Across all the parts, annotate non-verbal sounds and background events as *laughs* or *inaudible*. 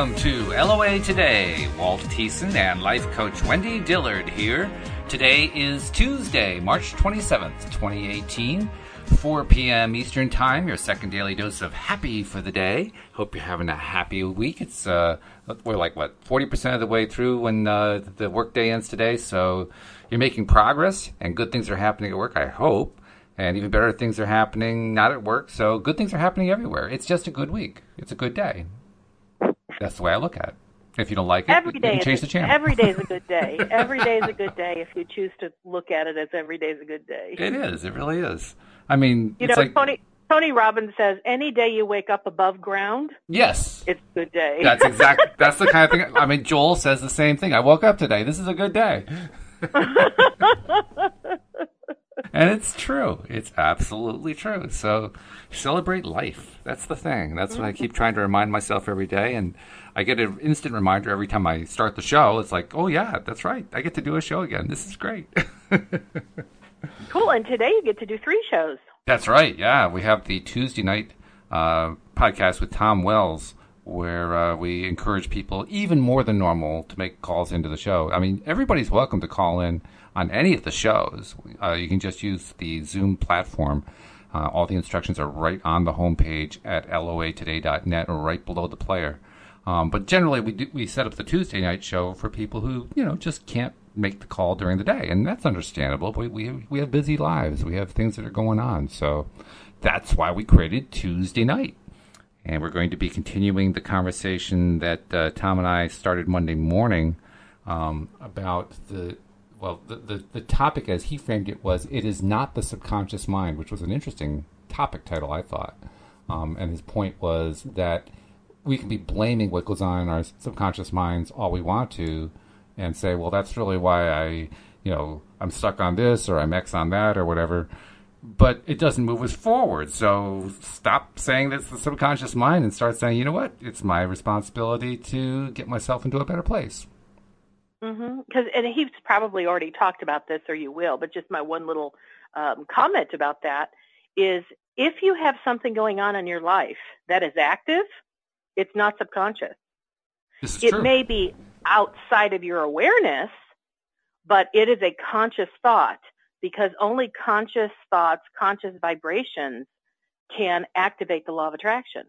Welcome to LOA Today. Walt Thiessen and life coach Wendy Dillard here. Today is Tuesday, March 27th, 2018. 4 p.m. Eastern Time, your second daily dose of happy for the day. Hope you're having a happy week. It's uh, we're like what 40% of the way through when uh, the workday ends today, so you're making progress and good things are happening at work. I hope, and even better things are happening not at work. So good things are happening everywhere. It's just a good week. It's a good day. That's the way I look at it. If you don't like it, every day you change a, the channel. Every day is a good *laughs* day. every day is a good day if you choose to look at it as every day is a good day. It is. It really is. I mean, you know, like, Tony Tony Robbins says, "Any day you wake up above ground, yes, it's a good day." That's exactly. *laughs* that's the kind of thing. I mean, Joel says the same thing. I woke up today. This is a good day. *laughs* and it's true. It's absolutely true. So celebrate life. That's the thing. That's what I keep trying to remind myself every day. And I get an instant reminder every time I start the show. It's like, oh yeah, that's right. I get to do a show again. This is great. *laughs* cool. And today you get to do three shows. That's right. Yeah, we have the Tuesday night uh, podcast with Tom Wells, where uh, we encourage people even more than normal to make calls into the show. I mean, everybody's welcome to call in on any of the shows. Uh, you can just use the Zoom platform. Uh, all the instructions are right on the homepage at loatoday.net or right below the player. Um, but generally, we do, we set up the Tuesday night show for people who you know just can't make the call during the day, and that's understandable. We we we have busy lives, we have things that are going on, so that's why we created Tuesday night, and we're going to be continuing the conversation that uh, Tom and I started Monday morning um, about the well the, the the topic as he framed it was it is not the subconscious mind, which was an interesting topic title I thought, um, and his point was that we can be blaming what goes on in our subconscious minds all we want to and say, well, that's really why I, you know, I'm stuck on this or I'm X on that or whatever. But it doesn't move us forward. So stop saying that's the subconscious mind and start saying, you know what? It's my responsibility to get myself into a better place. Mm-hmm. Because and he's probably already talked about this, or you will. But just my one little um, comment about that is, if you have something going on in your life that is active, it's not subconscious. it true. may be outside of your awareness, but it is a conscious thought because only conscious thoughts, conscious vibrations can activate the law of attraction.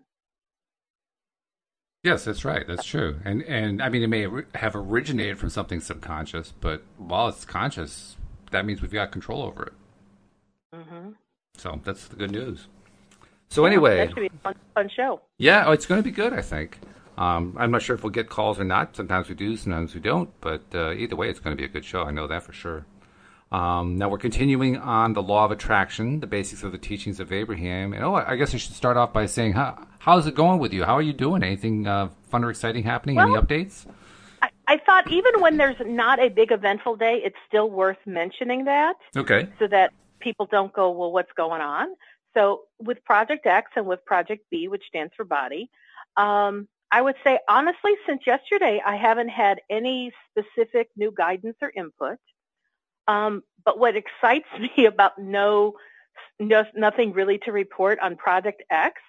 Yes, that's right. That's true. And and I mean, it may have originated from something subconscious, but while it's conscious, that means we've got control over it. Mm-hmm. So that's the good news. So anyway, that should be a fun, fun show. Yeah, oh, it's going to be good. I think. Um, I'm not sure if we'll get calls or not. Sometimes we do, sometimes we don't. But uh, either way, it's going to be a good show. I know that for sure. Um, now we're continuing on the law of attraction, the basics of the teachings of Abraham. And oh, I guess I should start off by saying, how, how's it going with you? How are you doing? Anything uh, fun or exciting happening? Well, Any updates? I, I thought even when there's not a big eventful day, it's still worth mentioning that. Okay. So that people don't go, well, what's going on? So with Project X and with Project B, which stands for body, um, I would say honestly, since yesterday, I haven't had any specific new guidance or input. Um, but what excites *laughs* me about no, no, nothing really to report on Project X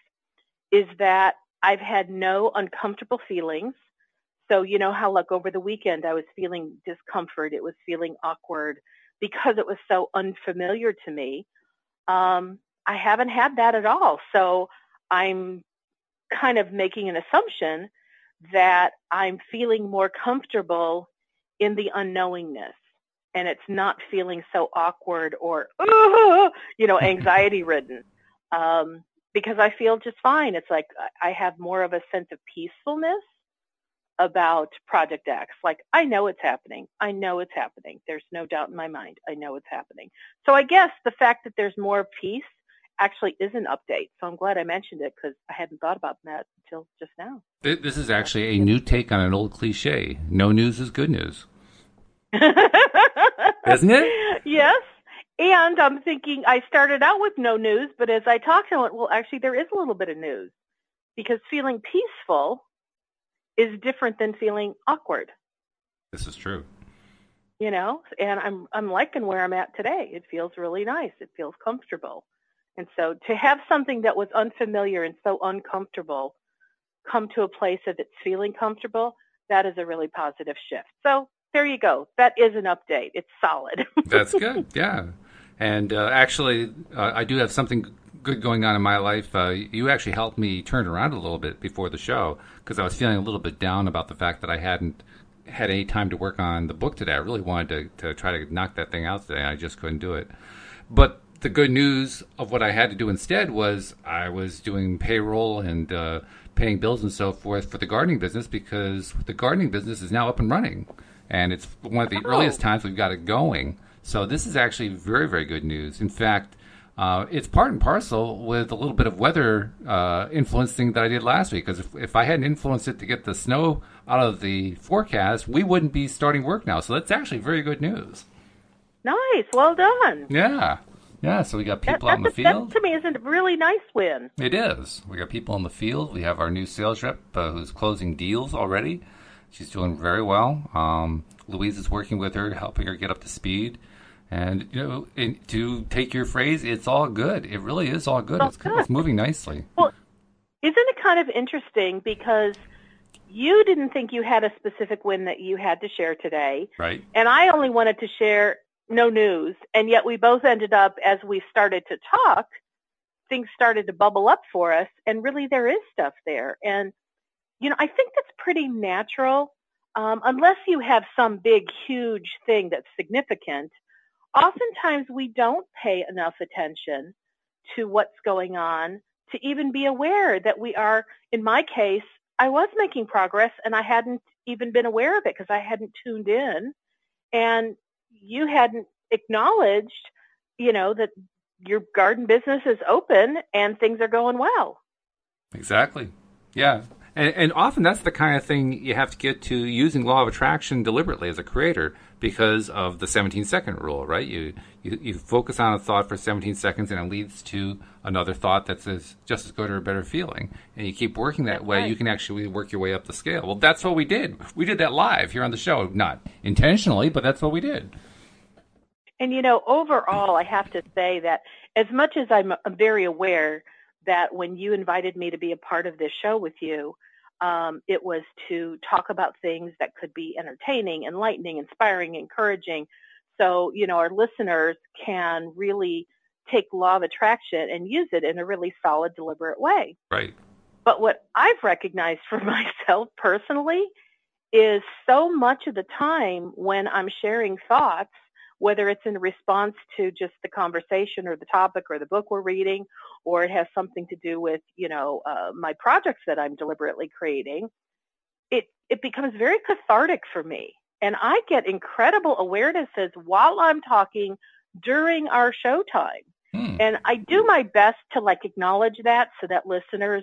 is that I've had no uncomfortable feelings. So you know how like over the weekend I was feeling discomfort, it was feeling awkward because it was so unfamiliar to me. Um, I haven't had that at all. So I'm kind of making an assumption that I'm feeling more comfortable in the unknowingness and it's not feeling so awkward or, you know, *laughs* anxiety ridden. Um, because I feel just fine. It's like I have more of a sense of peacefulness about Project X. Like I know it's happening. I know it's happening. There's no doubt in my mind. I know it's happening. So I guess the fact that there's more peace actually is an update. So I'm glad I mentioned it because I hadn't thought about that until just now. This is actually a new take on an old cliche. No news is good news. *laughs* Isn't it? Yes. And I'm thinking I started out with no news, but as I talked, I went, well, actually, there is a little bit of news because feeling peaceful is different than feeling awkward. This is true. You know, and I'm I'm liking where I'm at today. It feels really nice. It feels comfortable. And so to have something that was unfamiliar and so uncomfortable come to a place of it's feeling comfortable, that is a really positive shift. So there you go. That is an update. It's solid. *laughs* That's good. Yeah. And uh, actually, uh, I do have something good going on in my life. Uh, you actually helped me turn around a little bit before the show because I was feeling a little bit down about the fact that I hadn't had any time to work on the book today. I really wanted to, to try to knock that thing out today. and I just couldn't do it. But the good news of what I had to do instead was I was doing payroll and uh, paying bills and so forth for the gardening business because the gardening business is now up and running. And it's one of the oh. earliest times we've got it going. So this is actually very, very good news. In fact, uh, it's part and parcel with a little bit of weather uh, influencing that I did last week. Because if, if I hadn't influenced it to get the snow out of the forecast, we wouldn't be starting work now. So that's actually very good news. Nice. Well done. Yeah. Yeah, so we got people that, out in the a, field. That to me is a really nice win. It is. We got people in the field. We have our new sales rep uh, who's closing deals already. She's doing very well. Um, Louise is working with her, helping her get up to speed. And you know, to take your phrase, it's all good. It really is all good. It's, good. it's moving nicely. Well, isn't it kind of interesting because you didn't think you had a specific win that you had to share today, right? And I only wanted to share no news, and yet we both ended up as we started to talk, things started to bubble up for us, and really there is stuff there, and you know, I think that's pretty natural. Um, unless you have some big, huge thing that's significant, oftentimes we don't pay enough attention to what's going on to even be aware that we are, in my case, I was making progress and I hadn't even been aware of it because I hadn't tuned in and you hadn't acknowledged, you know, that your garden business is open and things are going well. Exactly. Yeah. And, and, often that's the kind of thing you have to get to using law of attraction deliberately as a creator because of the 17 second rule, right? You, you, you focus on a thought for 17 seconds and it leads to another thought that's as, just as good or a better feeling. And you keep working that way, you can actually work your way up the scale. Well, that's what we did. We did that live here on the show, not intentionally, but that's what we did. And you know, overall, I have to say that as much as I'm very aware that when you invited me to be a part of this show with you, Um, it was to talk about things that could be entertaining, enlightening, inspiring, encouraging. So, you know, our listeners can really take law of attraction and use it in a really solid, deliberate way. Right. But what I've recognized for *laughs* myself personally is so much of the time when I'm sharing thoughts whether it's in response to just the conversation or the topic or the book we're reading, or it has something to do with, you know, uh, my projects that I'm deliberately creating, it, it becomes very cathartic for me. And I get incredible awarenesses while I'm talking during our show time. Hmm. And I do my best to like acknowledge that so that listeners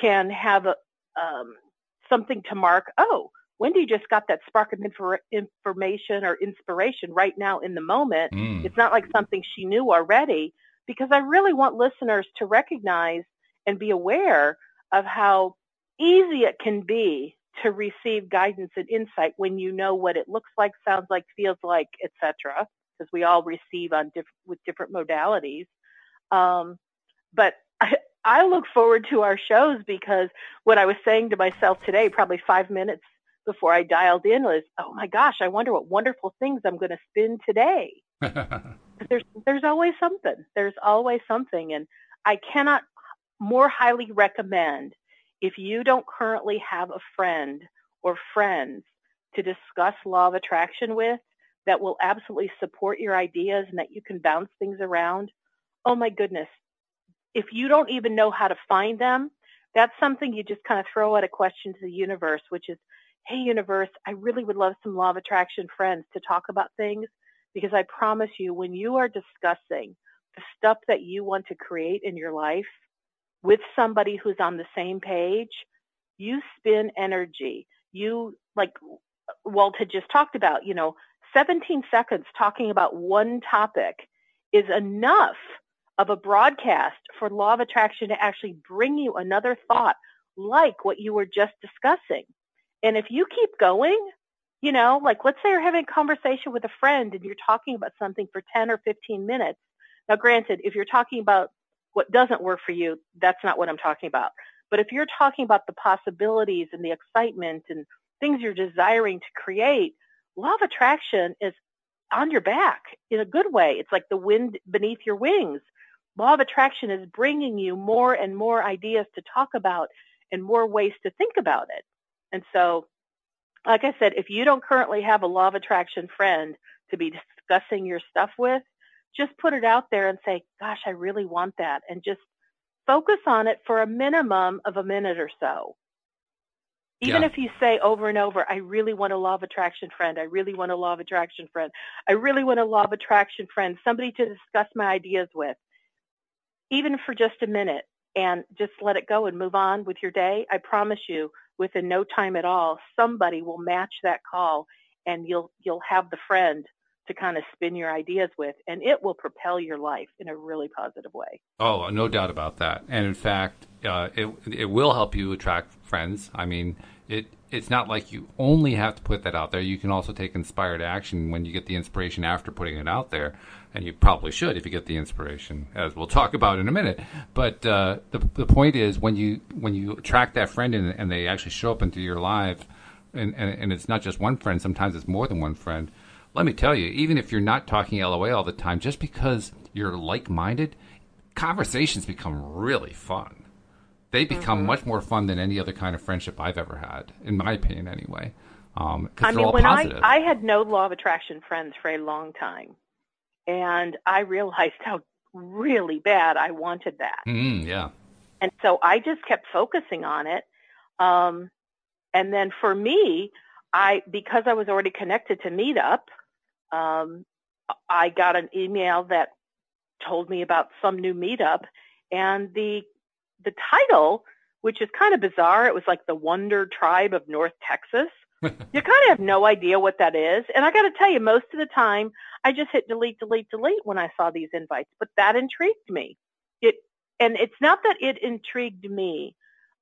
can have a, um, something to mark, oh, Wendy just got that spark of infor- information or inspiration right now in the moment. Mm. It's not like something she knew already because I really want listeners to recognize and be aware of how easy it can be to receive guidance and insight when you know what it looks like, sounds like, feels like, etc. Because we all receive on diff- with different modalities. Um, but *laughs* I, I look forward to our shows because what I was saying to myself today, probably five minutes before I dialed in was, oh my gosh, I wonder what wonderful things I'm going to spin today. *laughs* there's there's always something. There's always something, and I cannot more highly recommend if you don't currently have a friend or friends to discuss law of attraction with that will absolutely support your ideas and that you can bounce things around. Oh my goodness. If you don't even know how to find them, that's something you just kind of throw out a question to the universe, which is hey, universe, I really would love some law of attraction friends to talk about things because I promise you, when you are discussing the stuff that you want to create in your life with somebody who's on the same page, you spin energy. You, like Walt had just talked about, you know, 17 seconds talking about one topic is enough of a broadcast for law of attraction to actually bring you another thought like what you were just discussing. And if you keep going, you know, like let's say you're having a conversation with a friend and you're talking about something for 10 or 15 minutes. Now, granted, if you're talking about what doesn't work for you, that's not what I'm talking about. But if you're talking about the possibilities and the excitement and things you're desiring to create, law of attraction is on your back in a good way. It's like the wind beneath your wings. Law of attraction is bringing you more and more ideas to talk about and more ways to think about it. And so, like I said, if you don't currently have a law of attraction friend to be discussing your stuff with, just put it out there and say, gosh, I really want that. And just focus on it for a minimum of a minute or so. Even Yeah. if you say over and over, I really want a law of attraction friend. I really want a law of attraction friend. I really want a law of attraction friend, somebody to discuss my ideas with, even for just a minute, and just let it go and move on with your day. I promise you, within no time at all, somebody will match that call and you'll, you'll have the friend to kind of spin your ideas with, and it will propel your life in a really positive way. Oh, no doubt about that. And in fact, uh, it it will help you attract friends. I mean, it it's not like you only have to put that out there. You can also take inspired action when you get the inspiration after putting it out there, and you probably should if you get the inspiration, as we'll talk about in a minute. But uh, the the point is when you when you attract that friend and, and they actually show up into your life, and, and and it's not just one friend. Sometimes it's more than one friend. Let me tell you, even if you're not talking LOA all the time, just because you're like minded, conversations become really fun. They become Mm-hmm. much more fun than any other kind of friendship I've ever had, in my opinion, anyway. Um, I mean, all when positive. I, I had no law of attraction friends for a long time, and I realized how really bad I wanted that. Mm, yeah. And so I just kept focusing on it. Um, and then for me, I because I was already connected to Meetup, um, I got an email that told me about some new Meetup, and the the title, which is kind of bizarre, it was like the Wonder Tribe of North Texas. *laughs* you kind of have no idea what that is, and I got to tell you, most of the time, I just hit delete, delete, delete when I saw these invites. But that intrigued me. It and it's not that it intrigued me.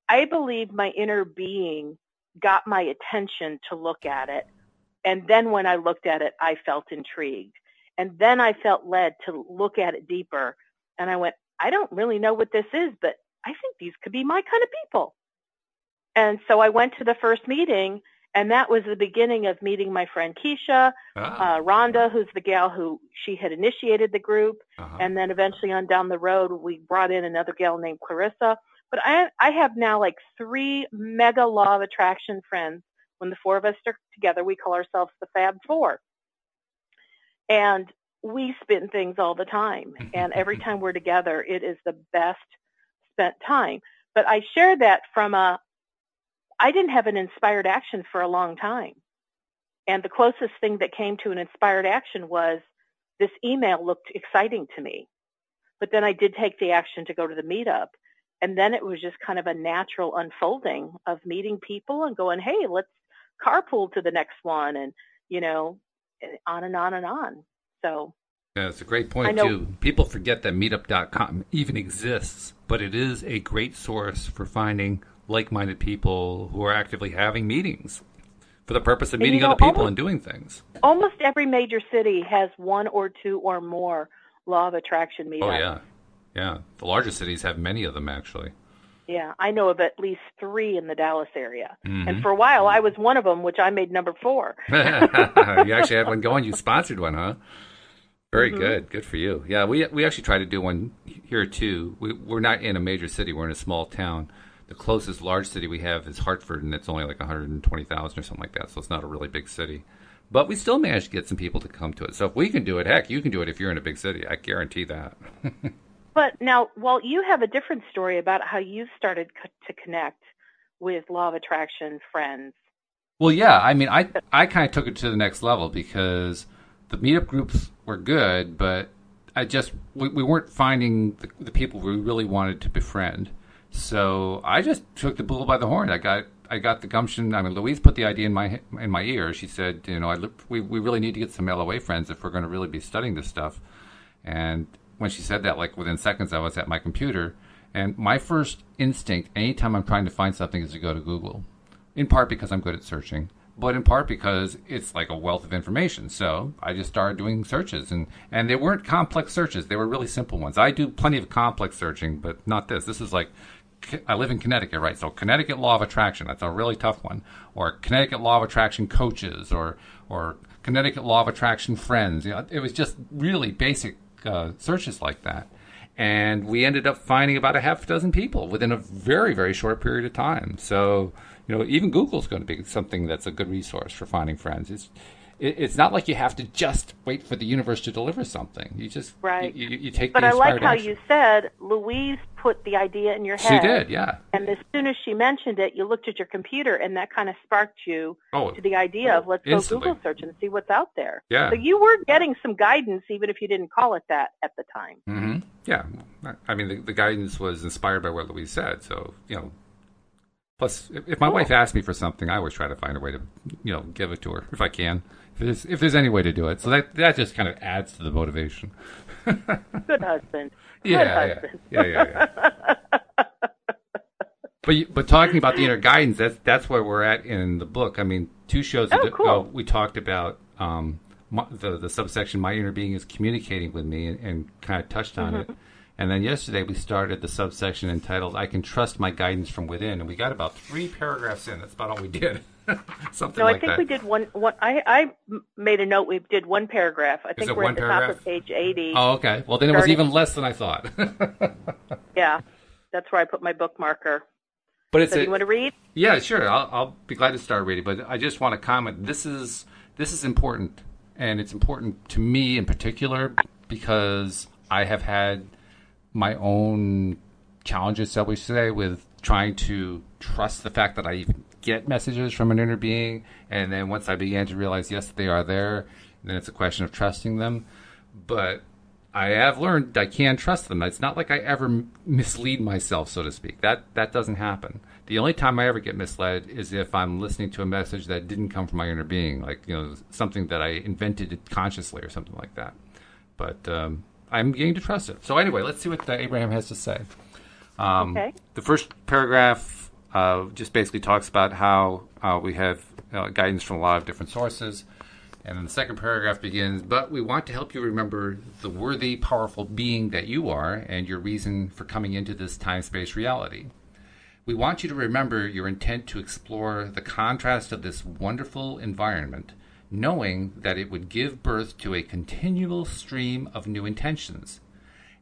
I believe my inner being got my attention to look at it. And then when I looked at it, I felt intrigued. And then I felt led to look at it deeper. And I went, I don't really know what this is, but I think these could be my kind of people. And so I went to the first meeting, and that was the beginning of meeting my friend Keisha, Ah, uh, Rhonda, who's the gal who she had initiated the group. uh-huh. And then eventually on down the road, we brought in another gal named Clarissa. But I, I have now like three mega law of attraction friends. When the four of us are together, we call ourselves the Fab Four. And we spin things all the time. *laughs* And every time we're together, it is the best spent time. But I share that from a, I didn't have an inspired action for a long time. And the closest thing that came to an inspired action was this email looked exciting to me. But then I did take the action to go to the meetup. And then it was just kind of a natural unfolding of meeting people and going, hey, let's carpool to the next one. And, you know, on and on and on. So Yeah, it's a great point too. People forget that Meetup.com even exists, but it is a great source for finding like-minded people who are actively having meetings for the purpose of And you meeting know, other people almost- and doing things. almost every major city has one or two or more law of attraction meetups. Oh yeah, yeah. The larger cities have many of them actually. Yeah, I know of at least three in the Dallas area. Mhm. And for a while, I was one of them, which I made number four. *laughs* you actually had one going. You sponsored one, huh? Very Mhm. good. Good for you. Yeah, we we actually try to do one here too. We, we're not in a major city. We're in a small town. The closest large city we have is Hartford, and it's only like 120,000 or something like that. So it's not a really big city. But we still managed to get some people to come to it. So if we can do it, heck, you can do it if you're in a big city. I guarantee that. *laughs* But now, Walt, you have a different story about how you started co- to connect with law of attraction friends. Well, yeah. I mean, I I kind of took it to the next level because the meetup groups were good, but I just we, we weren't finding the, the people we really wanted to befriend. So I just took the bull by the horn. I got I got the gumption. I mean, Louise put the idea in my in my ear. She said, you know, I we we really need to get some LOA friends if we're going to really be studying this stuff. And when she said that, like within seconds, I was at my computer. And my first instinct, anytime I'm trying to find something, is to go to Google. In part because I'm good at searching, but in part because it's like a wealth of information. So I just started doing searches, and and they weren't complex searches; they were really simple ones. I do plenty of complex searching, but not this. This is like I live in Connecticut, right? So Connecticut law of attraction, that's a really tough one. Or Connecticut law of attraction coaches or or Connecticut law of attraction friends. You know, it was just really basic uh, searches like that. And we ended up finding about a half dozen people within a very, very short period of time. So, you know, even Google's going to be something that's a good resource for finding friends. It's, it's not like you have to just wait for the universe to deliver something. You just right. You, you, you take. But I like how action. you said Louise put the idea in your head. She did, yeah. And as soon as she mentioned it, you looked at your computer, and that kind of sparked you oh, to the idea of let's instantly. go Google search and see what's out there. Yeah. So you were getting some guidance, even if you didn't call it that at the time. Mm-hmm. Yeah. I mean, the, the guidance was inspired by what Louise said. So you know. Plus, if, if my Cool. wife asks me for something, I always try to find a way to, you know, give it to her if I can. If there's, if there's any way to do it, so that that just kind of adds to the motivation. *laughs* Good husband. Yeah, Good yeah, husband. yeah, yeah, yeah. But you- but talking about the inner guidance, that's that's where we're at in the book. I mean, two shows Oh, ago cool. we talked about um, my, the the subsection "My Inner Being is Communicating with Me" and, and kind of touched on Mm-hmm. it. And then yesterday we started the subsection entitled "I Can Trust My Guidance from Within," and we got about three paragraphs in. That's about all we did. *laughs* Something like that. No, like I think that. we did one. one I, I made a note. We did one paragraph. I think it we're at the top of page 80. Oh, okay. Well, then it was even less than I thought. *laughs* Yeah, that's where I put my bookmarker. but it's So a, you want to read? Yeah, sure. I'll, I'll be glad to start reading, but I just want to comment. This is this is important, and it's important to me in particular because I have had my own challenges, shall we say, with trying to trust the fact that I get messages from an inner being, and then once I began to realize, yes, they are there, then it's a question of trusting them. But I have learned I can trust them. It's not like I ever mislead myself, so to speak. That that doesn't happen. The only time I ever get misled is if I'm listening to a message that didn't come from my inner being, like you know something that I invented consciously or something like that. But um, I'm beginning to trust it. So anyway, let's see what uh, Abraham has to say. Um, Okay. The first paragraph uh, just basically talks about how uh, we have uh, guidance from a lot of different sources. And then the second paragraph begins, but we want to help you remember the worthy, powerful being that you are and your reason for coming into this time space reality. We want you to remember your intent to explore the contrast of this wonderful environment, knowing that it would give birth to a continual stream of new intentions.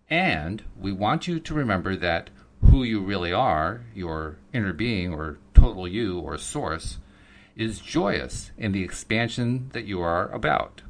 And we want you to remember that who you really are, your inner being or total you or source, is joyous in the expansion that you are about.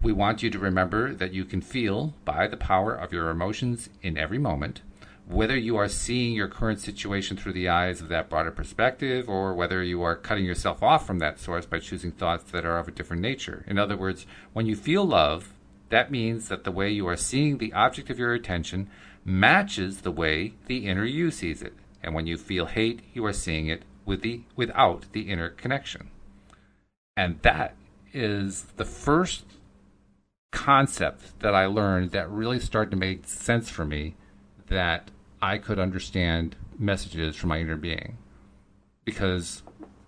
We want you to remember that you can feel, by the power of your emotions in every moment, whether you are seeing your current situation through the eyes of that broader perspective or whether you are cutting yourself off from that source by choosing thoughts that are of a different nature. In other words, when you feel love, that means that the way you are seeing the object of your attention matches the way the inner you sees it. And when you feel hate, you are seeing it with the, without the inner connection. And that is the first concept that I learned that really started to make sense for me that I could understand messages from my inner being. Because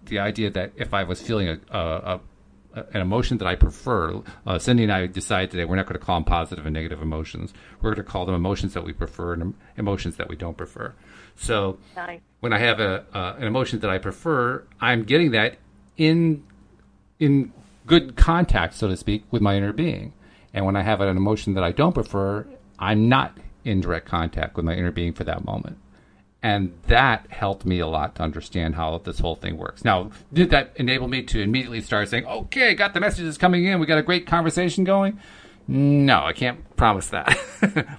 the idea that if I was feeling a, a, a an emotion that I prefer, uh, Cindy and I decided today we're not going to call them positive and negative emotions. We're going to call them emotions that we prefer and emotions that we don't prefer. So Nice. when I have a uh, an emotion that I prefer, I'm getting that in in good contact, so to speak, with my inner being. And when I have an emotion that I don't prefer, I'm not in direct contact with my inner being for that moment. And that helped me a lot to understand how this whole thing works. Now, did that enable me to immediately start saying, okay, got the messages coming in, we got a great conversation going? No, I can't promise that.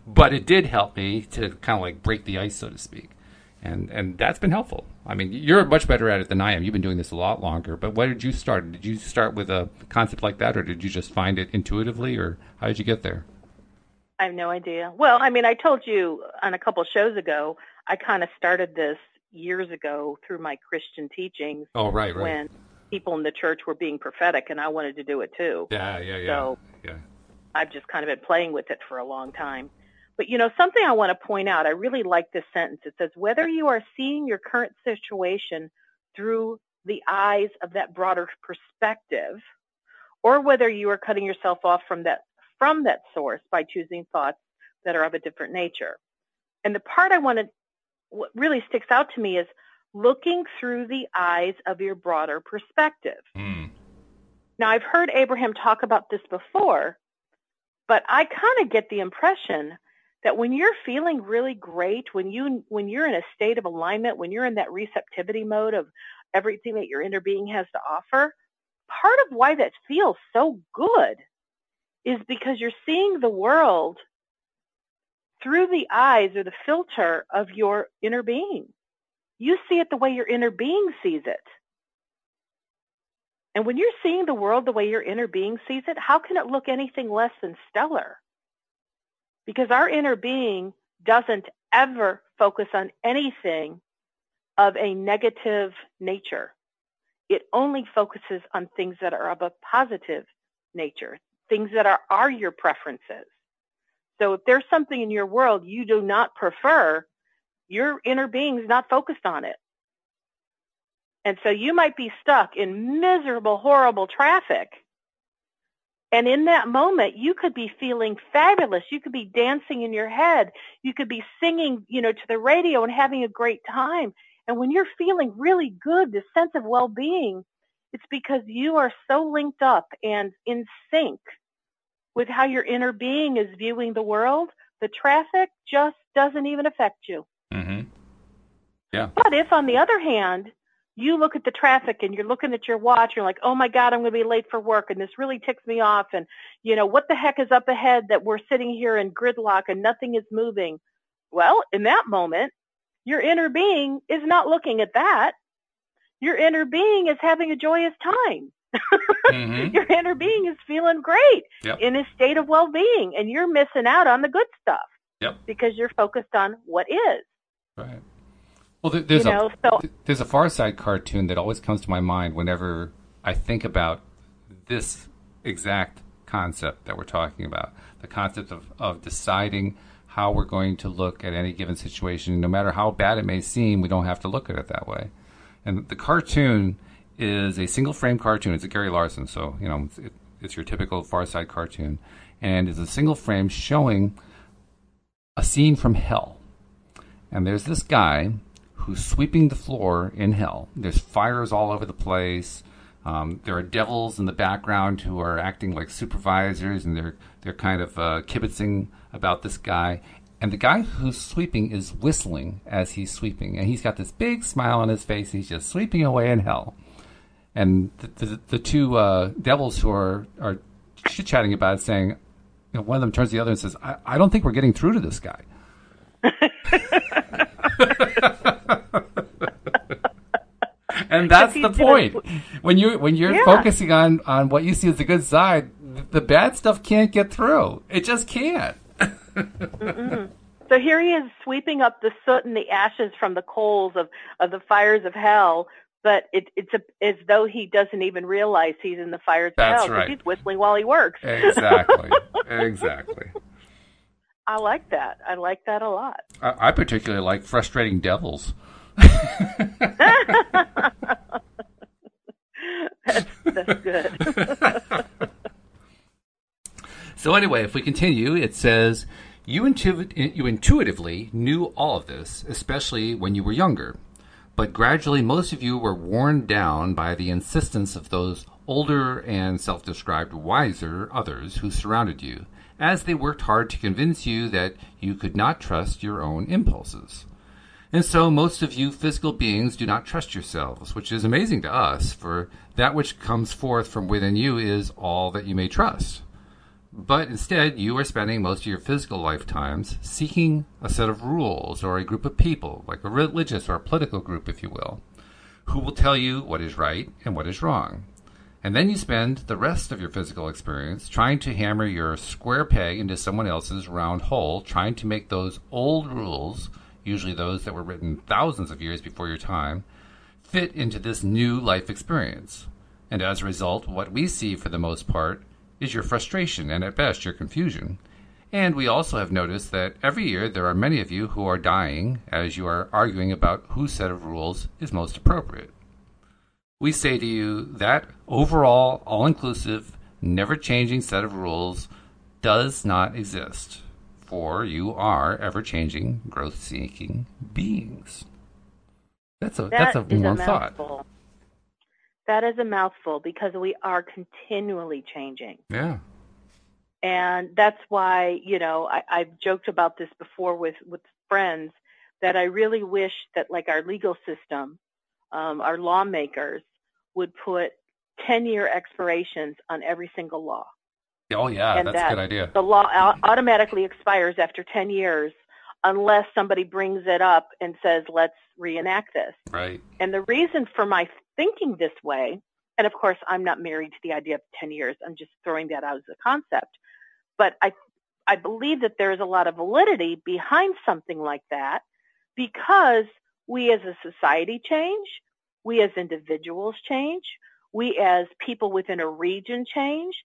*laughs* but it did help me to kind of like break the ice, so to speak. And and that's been helpful. I mean, you're much better at it than I am. You've been doing this a lot longer. But where did you start? Did you start with a concept like that, or did you just find it intuitively, or how did you get there? I have no idea. Well, I mean, I told you on a couple shows ago, I kind of started this years ago through my Christian teachings Oh, right, right. when people in the church were being prophetic, and I wanted to do it too. yeah, yeah, yeah, So- yeah. I've just kind of been playing with it for a long time. But you know, something I want to point out, I really like this sentence. It says, whether you are seeing your current situation through the eyes of that broader perspective, or whether you are cutting yourself off from that from that source by choosing thoughts that are of a different nature. And the part I want to what really sticks out to me is looking through the eyes of your broader perspective. Mm. Now, I've heard Abraham talk about this before, but I kind of get the impression that when you're feeling really great, when you when you're in a state of alignment, when you're in that receptivity mode of everything that your inner being has to offer, part of why that feels so good is because you're seeing the world through the eyes or the filter of your inner being. You see it the way your inner being sees it. And when you're seeing the world the way your inner being sees it, how can it look anything less than stellar? Because our inner being doesn't ever focus on anything of a negative nature. It only focuses on things that are of a positive nature, things that are, are your preferences. So if there's something in your world you do not prefer, your inner being is not focused on it. And so you might be stuck in miserable, horrible traffic. And in that moment, you could be feeling fabulous. You could be dancing in your head. You could be singing, you know, to the radio and having a great time. And when you're feeling really good, this sense of well-being, it's because you are so linked up and in sync with how your inner being is viewing the world. The traffic just doesn't even affect you. Mm-hmm. Yeah. But if, on the other hand, you look at the traffic and you're looking at your watch, you're like, oh my God, I'm going to be late for work and this really ticks me off. And, you know, what the heck is up ahead that we're sitting here in gridlock and nothing is moving? Well, in that moment, your inner being is not looking at that. Your inner being is having a joyous time. Mm-hmm. *laughs* Your inner being is feeling great yep. in a state of well-being, and you're missing out on the good stuff yep. because you're focused on what is. Right. Well, there's you know, a so, there's a Far Side cartoon that always comes to my mind whenever I think about this exact concept that we're talking about. The concept of, of deciding how we're going to look at any given situation. No matter how bad it may seem, we don't have to look at it that way. And the cartoon is a single frame cartoon. It's a Gary Larson, so you know it's, it's your typical Far Side cartoon, and it's a single frame showing a scene from hell. And there's this guy who's sweeping the floor in hell. There's fires all over the place. Um, there are devils in the background who are acting like supervisors, and they're they're kind of uh, kibitzing about this guy. And the guy who's sweeping is whistling as he's sweeping, and he's got this big smile on his face. He's just sweeping away in hell. And the, the, the two uh, devils who are are chit chatting about it, saying, you know, one of them turns to the other and says, "I, I don't think we're getting through to this guy." *laughs* and that's the point. When you when you're yeah. focusing on on what you see as the good side, the bad stuff can't get through. It just can't. *laughs* so here he is sweeping up the soot and the ashes from the coals of of the fires of hell. But it, it's a, as though he doesn't even realize he's in the fires That's right. he's whistling while he works. Exactly. *laughs* exactly. I like that. I like that a lot. I, I particularly like frustrating devils. *laughs* that's, that's good. *laughs* so anyway, if we continue, it says you, intu- you intuitively knew all of this, especially when you were younger. But gradually, most of you were worn down by the insistence of those older and self described wiser others who surrounded you, as they worked hard to convince you that you could not trust your own impulses. And so most of you physical beings do not trust yourselves, which is amazing to us, for that which comes forth from within you is all that you may trust. But instead, you are spending most of your physical lifetimes seeking a set of rules or a group of people, like a religious or a political group, if you will, who will tell you what is right and what is wrong. And then you spend the rest of your physical experience trying to hammer your square peg into someone else's round hole, trying to make those old rules usually those that were written thousands of years before your time, fit into this new life experience. And as a result, what we see for the most part is your frustration and at best your confusion. And we also have noticed that every year there are many of you who are dying as you are arguing about whose set of rules is most appropriate. We say to you that overall, all inclusive, never changing set of rules does not exist for you are ever changing, growth seeking beings. That's a That that's a warm a thought. That is a mouthful because we are continually changing. Yeah. And that's why, you know, I, I've joked about this before with, with friends that I really wish that like our legal system, um, our lawmakers would put 10 year expirations on every single law. Oh yeah, And that's a good idea. The law automatically expires after 10 years unless somebody brings it up and says, let's reenact this. Right. And the reason for my thinking this way, and of course, I'm not married to the idea of 10 years. I'm just throwing that out as a concept. But I, I believe that there is a lot of validity behind something like that because we as a society change, we as individuals change, we as people within a region change.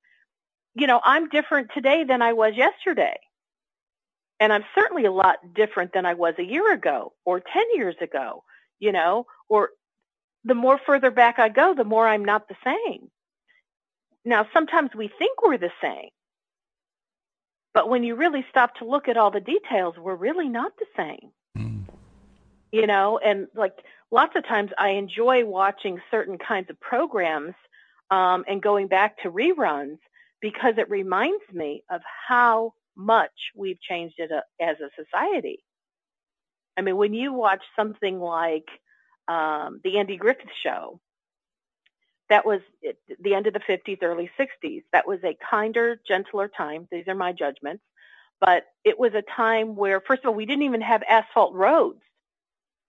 You know, I'm different today than I was yesterday. And I'm certainly a lot different than I was a year ago or 10 years ago, you know, or the more further back I go, the more I'm not the same. Now, sometimes we think we're the same, but when you really stop to look at all the details, we're really not the same, Mm. you know, and like lots of times I enjoy watching certain kinds of programs um, and going back to reruns because it reminds me of how much we've changed it, uh, as a society. I mean, when you watch something like um, the Andy Griffith Show, that was the end of the 50s, early 60s. That was a kinder, gentler time. These are my judgments. But it was a time where, first of all, we didn't even have asphalt roads.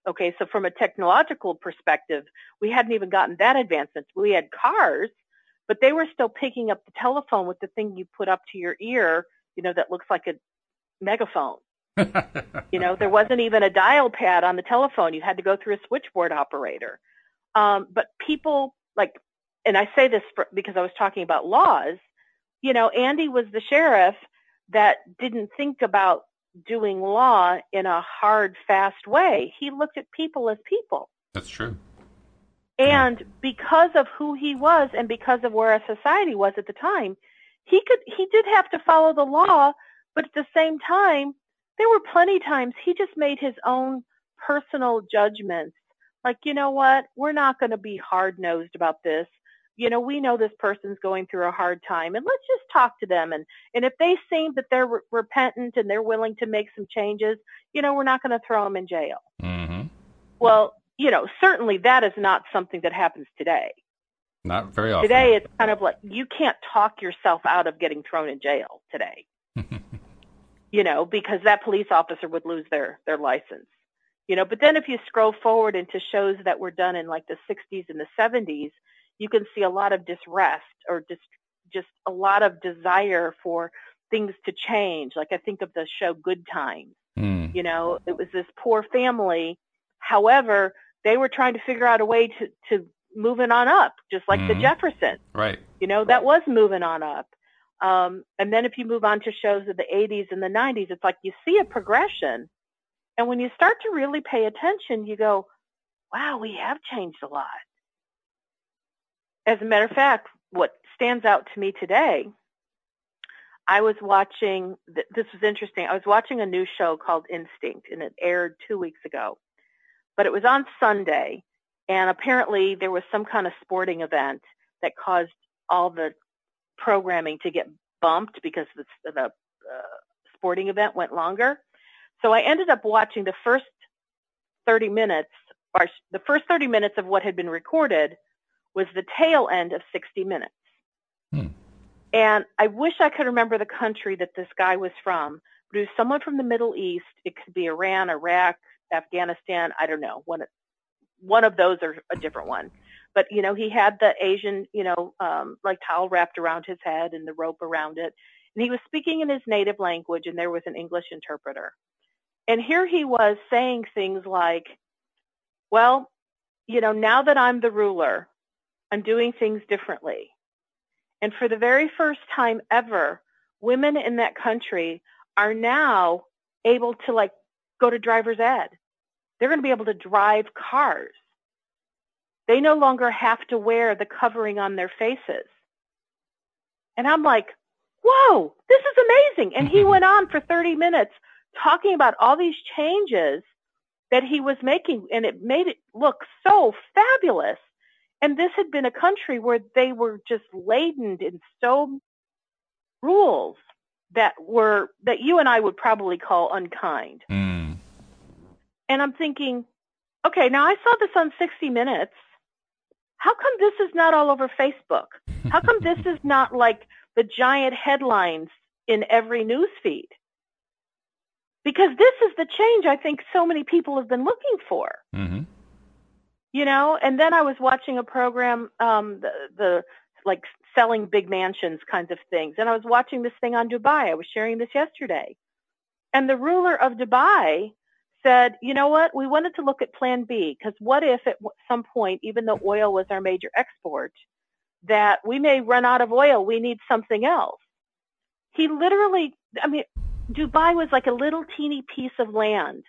Okay, so from a technological perspective, we hadn't even gotten that advancement. We had cars, but they were still picking up the telephone with the thing you put up to your ear, you know, that looks like a megaphone. *laughs* You know, there wasn't even a dial pad on the telephone. You had to go through a switchboard operator. Um, but people like, and I say this for, because I was talking about laws. You know, Andy was the sheriff that didn't think about doing law in a hard, fast way. He looked at people as people. That's true. And because of who he was and because of where our society was at the time, he could he did have to follow the law, but at the same time, there were plenty times he just made his own personal judgments. Like, you know what? We're not going to be hard-nosed about this. You know, we know this person's going through a hard time and let's just talk to them and and if they seem that they're re- repentant and they're willing to make some changes, you know, we're not going to throw them in jail. hmm Well, you know, certainly that is not something that happens today. Not very often. Today, it's kind of like you can't talk yourself out of getting thrown in jail today, you know, because that police officer would lose their, their license, you know. But then if you scroll forward into shows that were done in like the 60s and the 70s, you can see a lot of disrest or just, just a lot of desire for things to change. Like I think of the show Good Times Mm. you know it was this poor family however they were trying to figure out a way to to move it on up just like the Mhm. jeffersons Right. you know that was moving on up um and then if you move on to shows of the 80s and the 90s it's like you see a progression. And when you start to really pay attention you go wow we have changed a lot. As a matter of fact what stands out to me today I was watching, this was interesting. I was watching a new show called Instinct and it aired two weeks ago, but it was on Sunday and apparently there was some kind of sporting event that caused all the programming to get bumped because the, the uh, sporting event went longer. So I ended up watching the first 30 minutes, or the first 30 minutes of what had been recorded was the tail end of 60 minutes. Hmm. And I wish I could remember the country that this guy was from, but it was someone from the Middle East. It could be Iran, Iraq, Afghanistan. I don't know. One, one of those or a different one. But, you know, he had the Asian, you know, um, like towel wrapped around his head and the rope around it. And he was speaking in his native language and there was an English interpreter. And here he was saying things like, well, you know, now that I'm the ruler, I'm doing things differently. And for the very first time ever, women in that country are now able to like go to driver's ed. They're going to be able to drive cars. They no longer have to wear the covering on their faces. And I'm like, whoa, this is amazing. And he went on for 30 minutes talking about all these changes that he was making and it made it look so fabulous. And this had been a country where they were just laden in so rules that were that you and I would probably call unkind. Mm. And I'm thinking, okay, now I saw this on 60 Minutes. How come this is not all over Facebook? How come this is *laughs* not like the giant headlines in every news feed? Because this is the change I think so many people have been looking for. Mm-hmm. You know, and then I was watching a program, um, the, the like selling big mansions kinds of things, and I was watching this thing on Dubai. I was sharing this yesterday, and the ruler of Dubai said, you know what, we wanted to look at plan B because what if at some point, even though oil was our major export, that we may run out of oil, we need something else. He literally, I mean, Dubai was like a little teeny piece of land.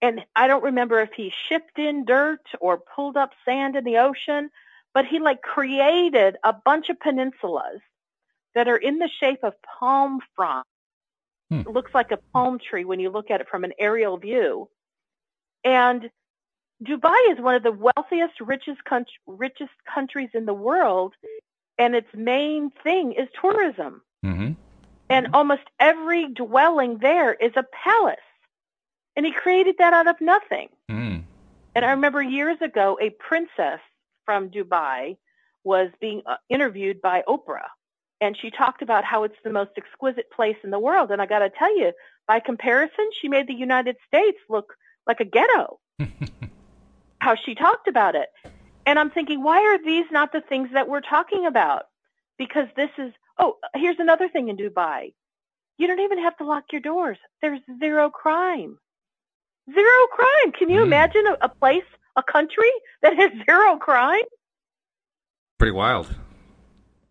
And I don't remember if he shipped in dirt or pulled up sand in the ocean, but he like created a bunch of peninsulas that are in the shape of palm fronds. It looks like a palm tree when you look at it from an aerial view. And Dubai is one of the wealthiest, richest, country, richest countries in the world, and its main thing is tourism. Mm-hmm. And almost every dwelling there is a palace. And he created that out of nothing. Mm. And I remember years ago, a princess from Dubai was being uh, interviewed by Oprah and she talked about how it's the most exquisite place in the world. And I got to tell you, by comparison, she made the United States look like a ghetto. *laughs* how she talked about it. And I'm thinking, why are these not the things that we're talking about? Because this is, oh, here's another thing in Dubai. You don't even have to lock your doors. There's zero crime. Zero crime. Can you mm. imagine a, a place, a country that has zero crime? Pretty wild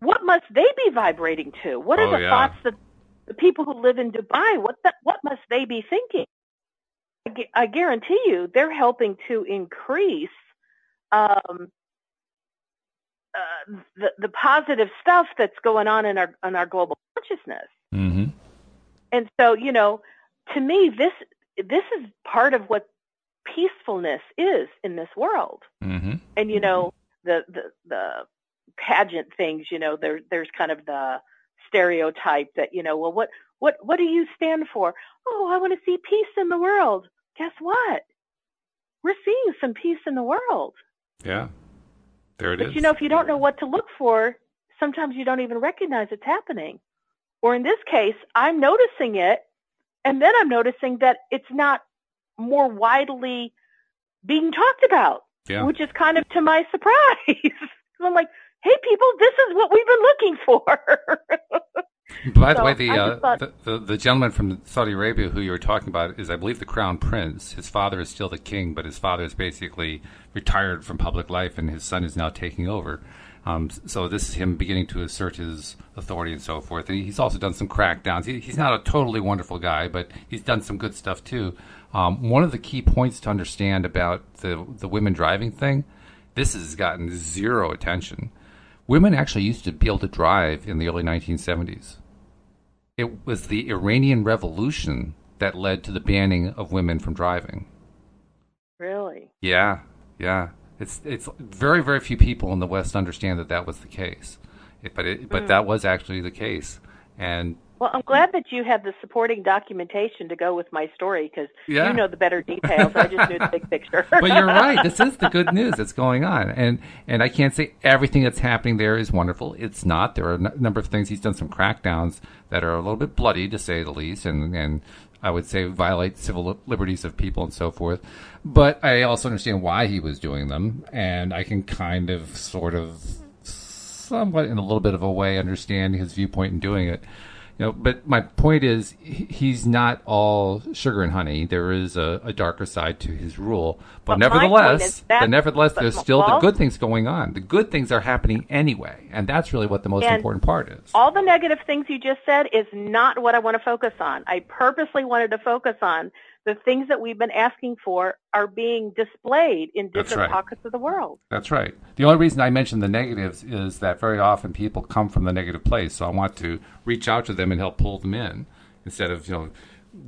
what must they be vibrating to? What are oh, the yeah. thoughts that the people who live in Dubai? What the, what must they be thinking? I, I guarantee you, they're helping to increase um, uh, the the positive stuff that's going on in our in our global consciousness. Mm-hmm. And so, you know, to me, this this is part of what peacefulness is in this world. Mm-hmm. And you know, the the the pageant things, you know, there there's kind of the stereotype that, you know, well what what what do you stand for? Oh, I want to see peace in the world. Guess what? We're seeing some peace in the world. Yeah. There it but, is. you know, if you don't know what to look for, sometimes you don't even recognize it's happening. Or in this case, I'm noticing it, and then I'm noticing that it's not more widely being talked about, yeah. which is kind of to my *laughs* surprise. I'm like, hey people, this is what we've been looking for. *laughs* By so the way, the, uh, thought, the, the, the gentleman from Saudi Arabia who you were talking about is, I believe, the crown prince. His father is still the king, but his father is basically retired from public life, and his son is now taking over. Um, so this is him beginning to assert his authority and so forth. And he's also done some crackdowns. He, he's not a totally wonderful guy, but he's done some good stuff too. Um, one of the key points to understand about the the women driving thing, this has gotten zero attention Women actually used to be able to drive in the early 1970s. It was the Iranian Revolution that led to the banning of women from driving. Really? Yeah, yeah. It's it's very very few people in the West understand that that was the case, it, but it, but mm. that was actually the case, and well, I'm glad that you have the supporting documentation to go with my story because yeah. you know the better details. I just knew the big picture. *laughs* but you're right. This is the good news that's going on, and and I can't say everything that's happening there is wonderful. It's not. There are a number of things. He's done some crackdowns that are a little bit bloody, to say the least, and and I would say violate civil liberties of people and so forth. But I also understand why he was doing them, and I can kind of, sort of, somewhat in a little bit of a way, understand his viewpoint in doing it. You know, but my point is, he's not all sugar and honey. There is a, a darker side to his rule, but, but nevertheless, that, but nevertheless, but, there's still well, the good things going on. The good things are happening anyway, and that's really what the most important part is. All the negative things you just said is not what I want to focus on. I purposely wanted to focus on the things that we've been asking for are being displayed in different right. pockets of the world. That's right. The only reason I mention the negatives is that very often people come from the negative place. So I want to reach out to them and help pull them in instead of, you know,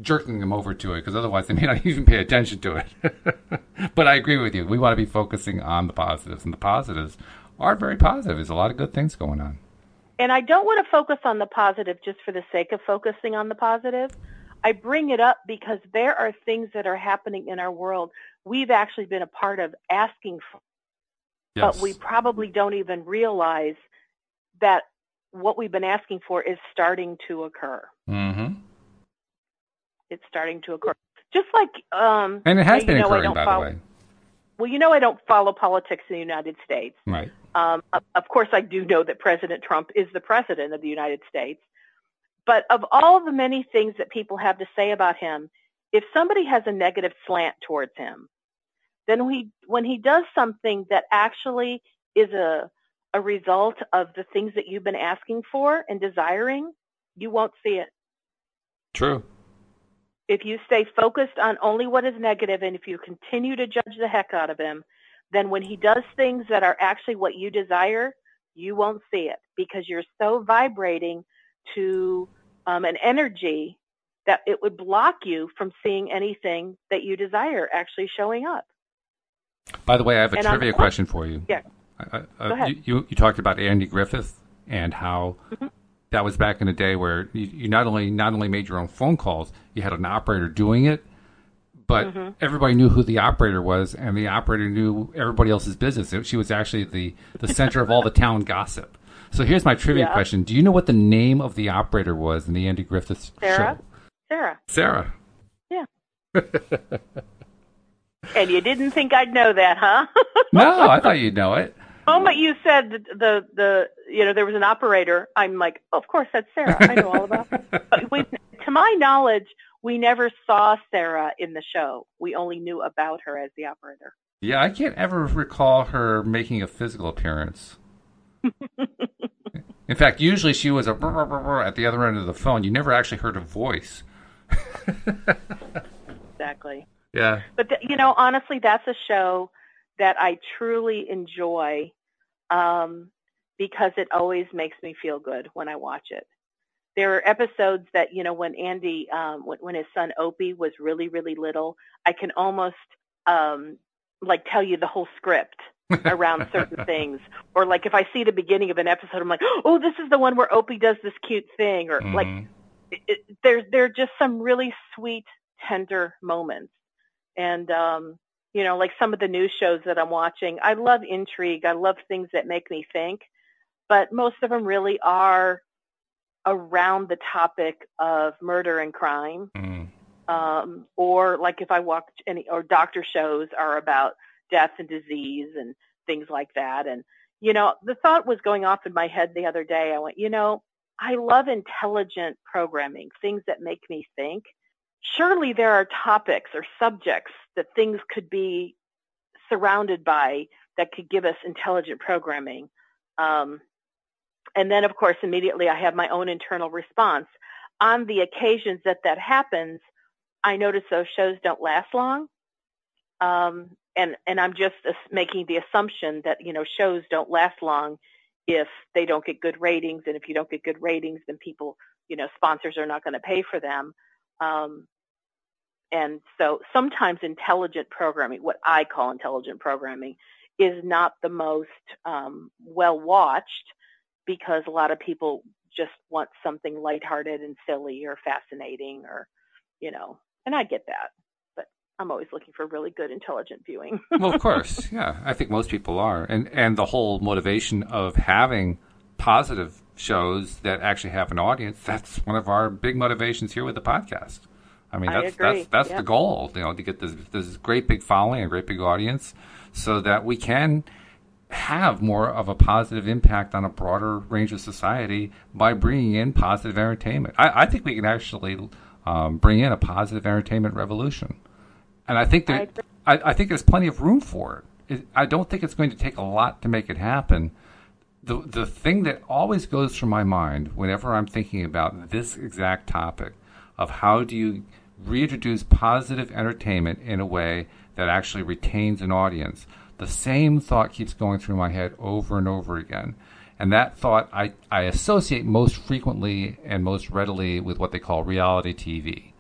jerking them over to it because otherwise they may not *laughs* even pay attention to it. *laughs* but I agree with you. We want to be focusing on the positives, and the positives are very positive. There's a lot of good things going on. And I don't want to focus on the positive just for the sake of focusing on the positive. I bring it up because there are things that are happening in our world we've actually been a part of asking for, Yes. but we probably don't even realize that what we've been asking for is starting to occur. mm-hmm. It's starting to occur. Just like um And it has you been know, occurring, by follow- the way. well, you know I don't follow politics in the United States. Right. Um, of- of course, I do know that President Trump is the president of the United States. But of all the many things that people have to say about him, if somebody has a negative slant towards him, then he, when he does something that actually is a, a result of the things that you've been asking for and desiring, you won't see it. True. If you stay focused on only what is negative and if you continue to judge the heck out of him, then when he does things that are actually what you desire, you won't see it because you're so vibrating to um, an energy that it would block you from seeing anything that you desire actually showing up. By the way, I have a And trivia the- question for you. Yeah. I- I- Go ahead. You, you, you talked about Andy Griffith and how Mm-hmm. that was back in the day where you, you not only not only made your own phone calls, you had an operator doing it, but Mm-hmm. everybody knew who the operator was, and the operator knew everybody else's business. It- She was actually the the center of all the town gossip. So here's my trivia Yeah. question: Do you know what the name of the operator was in the Andy Griffith Sarah? show? Sarah. Sarah. Yeah. *laughs* and you didn't think I'd know that, huh? *laughs* No, I thought you'd know it. Oh, the moment you said the, the the you know there was an operator, I'm like, oh, of course that's Sarah. I know all about. But we, to my knowledge, we never saw Sarah in the show. We only knew about her as the operator. Yeah, I can't ever recall her making a physical appearance. *laughs* In fact, usually she was a brr, brr, brr, brr at the other end of the phone. You never actually heard her voice. *laughs* Exactly. Yeah. But th- you know, honestly, that's a show that I truly enjoy um, because it always makes me feel good when I watch it. There are episodes that you know when Andy, um, when, when his son Opie was really really little, I can almost um, like tell you the whole script *laughs* around certain things, or like if I see the beginning of an episode, I'm like, oh, this is the one where Opie does this cute thing, or like Mhm. it, it, there's there are just some really sweet, tender moments, and um, you know, like some of the news shows that I'm watching. I love intrigue. I love things that make me think, but most of them really are around the topic of murder and crime, Mm. um, or like if I watch any or doctor shows are about death and disease and things like that. And you know, the thought was going off in my head the other day. I went, you know, I love intelligent programming, things that make me think. Surely there are topics or subjects that things could be surrounded by that could give us intelligent programming. Um, and then, of course, immediately I have my own internal response. On the occasions that that happens, I notice those shows don't last long. Um, and, I'm just making the assumption that, you know, shows don't last long if they don't get good ratings. And if you don't get good ratings, then people, you know, sponsors are not going to pay for them. Um, and so sometimes intelligent programming, what I call intelligent programming, is not the most um, well watched because a lot of people just want something lighthearted and silly or fascinating or, you know, and I get that. I'm always looking for really good intelligent viewing. *laughs* well, of course, *laughs* yeah. I think most people are, and and the whole motivation of having positive shows that actually have an audience. That's one of our big motivations here with the podcast. I mean, that's agree. that's that's Yep. the goal, you know, to get this this great big following, a great big audience, so that we can have more of a positive impact on a broader range of society by bringing in positive entertainment. I, I think we can actually um, bring in a positive entertainment revolution, and I think that. I, I think there's plenty of room for it. it. I don't think it's going to take a lot to make it happen. The the thing that always goes through my mind whenever I'm thinking about this exact topic of how do you reintroduce positive entertainment in a way that actually retains an audience. The same thought keeps going through my head over and over again. And that thought I, I associate most frequently and most readily with what they call reality TV.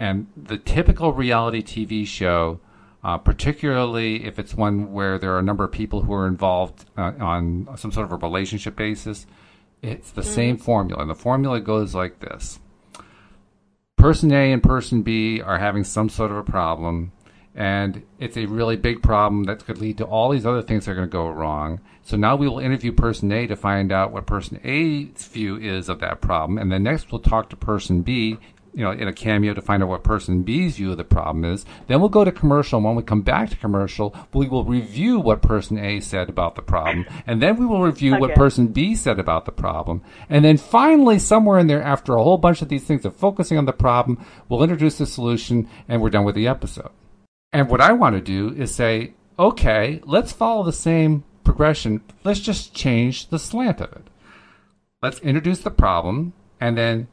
And the typical reality TV show, uh, particularly if it's one where there are a number of people who are involved uh, on some sort of a relationship basis, it's the mm. same formula. And the formula goes like this Person A and person B are having some sort of a problem and it's a really big problem that could lead to all these other things that are going to go wrong. So now we will interview person A to find out what person A's view is of that problem, and then next we'll talk to person B, you know, in a cameo to find out what person B's view of the problem is. Then we'll go to commercial, and when we come back to commercial, we will review what person A said about the problem, and then we will review okay. what person B said about the problem, and then finally, somewhere in there, after a whole bunch of these things of focusing on the problem, we'll introduce the solution, and we're done with the episode. And what I want to do is say, okay, let's follow the same progression. Let's just change the slant of it. Let's introduce the problem and then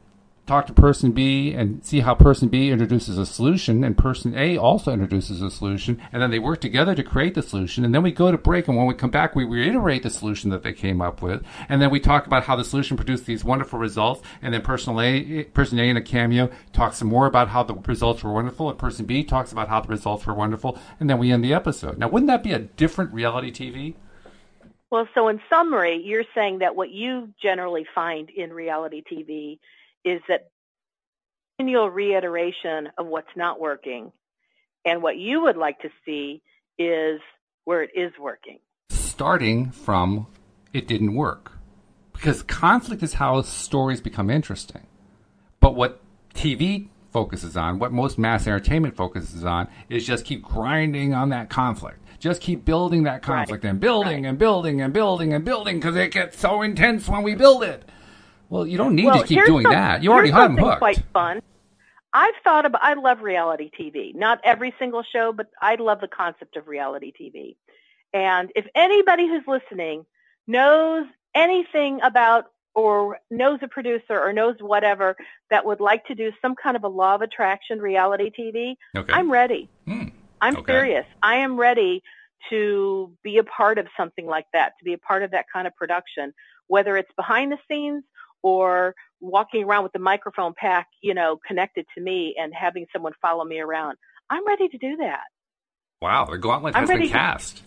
talk to person B and see how person B introduces a solution and person A also introduces a solution and then they work together to create the solution and then we go to break and when we come back we reiterate the solution that they came up with and then we talk about how the solution produced these wonderful results and then person A person A in a cameo talks some more about how the results were wonderful and person B talks about how the results were wonderful and then we end the episode. Now wouldn't that be a different reality TV? Well, so in summary, you're saying that what you generally find in reality TV is that continual reiteration of what's not working. And what you would like to see is where it is working. Starting from it didn't work. Because conflict is how stories become interesting. But what TV focuses on, what most mass entertainment focuses on, is just keep grinding on that conflict. Just keep building that conflict right. and building right. and building and building and building because it gets so intense when we build it. Well, you don't need well, to keep doing that. You already have them hooked. Quite fun. I've thought about. I love reality TV. Not every single show, but I love the concept of reality TV. And if anybody who's listening knows anything about or knows a producer or knows whatever that would like to do some kind of a law of attraction reality TV, okay. I'm ready. Hmm. I'm okay. serious. I am ready to be a part of something like that, to be a part of that kind of production, whether it's behind the scenes or walking around with the microphone pack, you know, connected to me and having someone follow me around. I'm ready to do that. Wow, the gauntlet has been cast. To,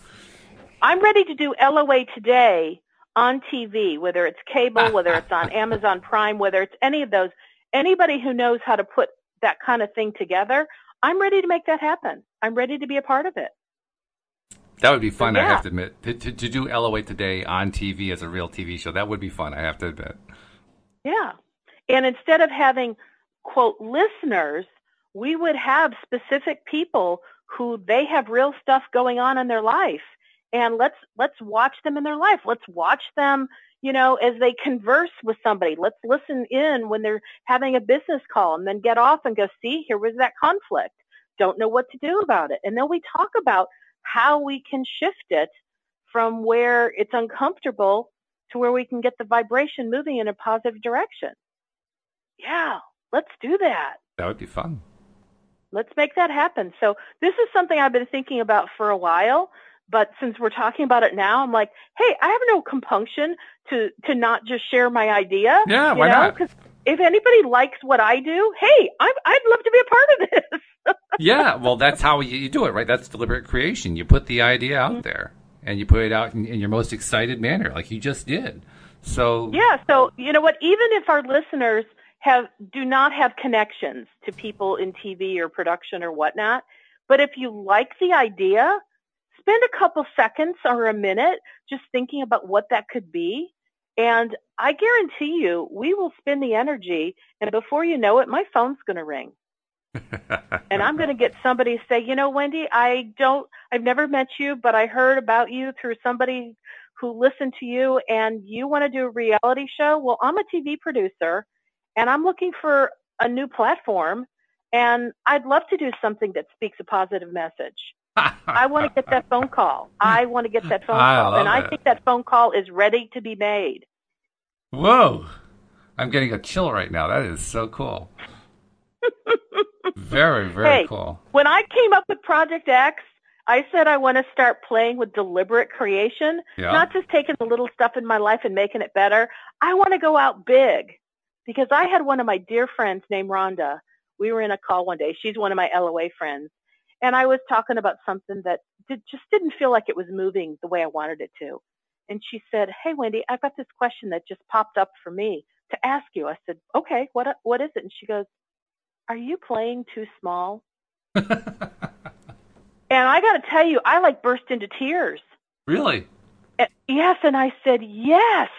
I'm ready to do LOA today on TV, whether it's cable, *laughs* whether it's on Amazon Prime, whether it's any of those. Anybody who knows how to put that kind of thing together, I'm ready to make that happen. I'm ready to be a part of it. That would be fun, yeah. I have to admit. To, to, to do LOA today on TV as a real TV show, that would be fun, I have to admit. Yeah. And instead of having, quote, listeners, we would have specific people who they have real stuff going on in their life. And let's let's watch them in their life. Let's watch them, you know, as they converse with somebody. Let's listen in when they're having a business call and then get off and go, see, here was that conflict. Don't know what to do about it. And then we talk about how we can shift it from where it's uncomfortable to where we can get the vibration moving in a positive direction. Yeah, let's do that. That would be fun. Let's make that happen. So this is something I've been thinking about for a while, but since we're talking about it now, I'm like, hey, I have no compunction to to not just share my idea. Yeah, why know? not? Because if anybody likes what I do, hey, i would love to be a part of this. *laughs* yeah, well, that's how you, you, do it, right? That's deliberate creation. You put the idea out mm-hmm. there and you put it out in, in your most excited manner, like you just did. So yeah, so you know what? Even if our listeners have do not have connections to people in TV or production or whatnot, but if you like the idea, spend a couple seconds or a minute just thinking about what that could be. And I guarantee you, we will spend the energy, and before you know it, my phone's going to ring and I'm going to get somebody to say, you know, Wendy, I don't, I've never met you, but I heard about you through somebody who listened to you and you want to do a reality show. Well, I'm a TV producer and I'm looking for a new platform and I'd love to do something that speaks a positive message. I want to get that phone call. I want to get that phone *laughs* I call. And I think that phone call is ready to be made. Whoa. I'm getting a chill right now. That is so cool. *laughs* very, very hey, cool. When I came up with Project X, I said I want to start playing with deliberate creation, yeah. not just taking the little stuff in my life and making it better. I want to go out big because I had one of my dear friends named Rhonda. We were in a call one day. She's one of my LOA friends. And I was talking about something that did, just didn't feel like it was moving the way I wanted it to. And she said, Hey, Wendy, I've got this question that just popped up for me to ask you. I said, Okay, what, what is it? And she goes, Are you playing too small? *laughs* and I got to tell you, I like burst into tears. Really? And, yes. And I said, Yes,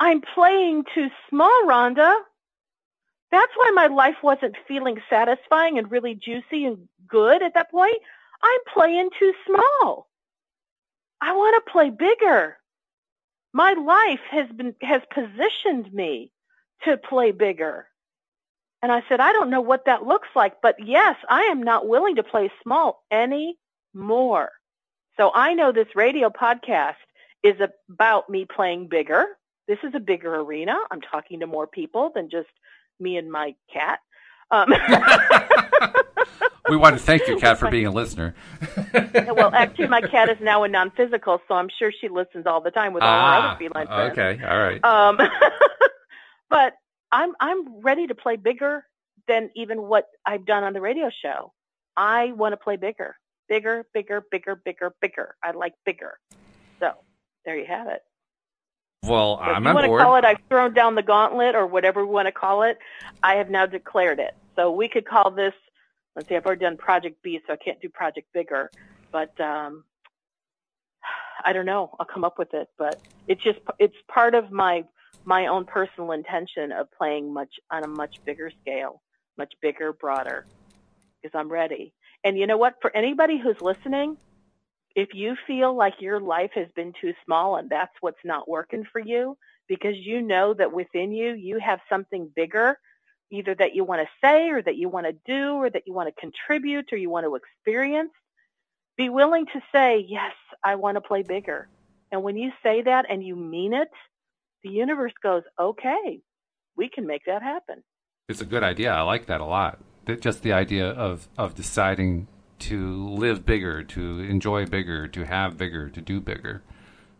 I'm playing too small, Rhonda. That's why my life wasn't feeling satisfying and really juicy and good at that point. I'm playing too small. I want to play bigger. My life has been has positioned me to play bigger. And I said, I don't know what that looks like, but yes, I am not willing to play small anymore. So I know this radio podcast is about me playing bigger. This is a bigger arena. I'm talking to more people than just me and my cat. Um, *laughs* we want to thank you, Cat, for *laughs* being a listener. well, actually, my cat is now a non-physical, so I'm sure she listens all the time with all ah, her other feline friends. Okay, all right. Um, *laughs* but I'm I'm ready to play bigger than even what I've done on the radio show. I want to play bigger, bigger, bigger, bigger, bigger, bigger. I like bigger. So there you have it. Well, so I'm you want board. to call it, I've thrown down the gauntlet or whatever we want to call it. I have now declared it. So we could call this. Let's see, I've already done Project B, so I can't do Project Bigger. But um, *sighs* I don't know. I'll come up with it. But it's just it's part of my my own personal intention of playing much on a much bigger scale, much bigger, broader, because I'm ready. And you know what? For anybody who's listening, if you feel like your life has been too small and that's what's not working for you, because you know that within you, you have something bigger, either that you want to say or that you want to do or that you want to contribute or you want to experience, be willing to say, yes, I want to play bigger. And when you say that and you mean it, the universe goes, okay, we can make that happen. It's a good idea. I like that a lot. Just the idea of, of deciding to live bigger, to enjoy bigger, to have bigger, to do bigger.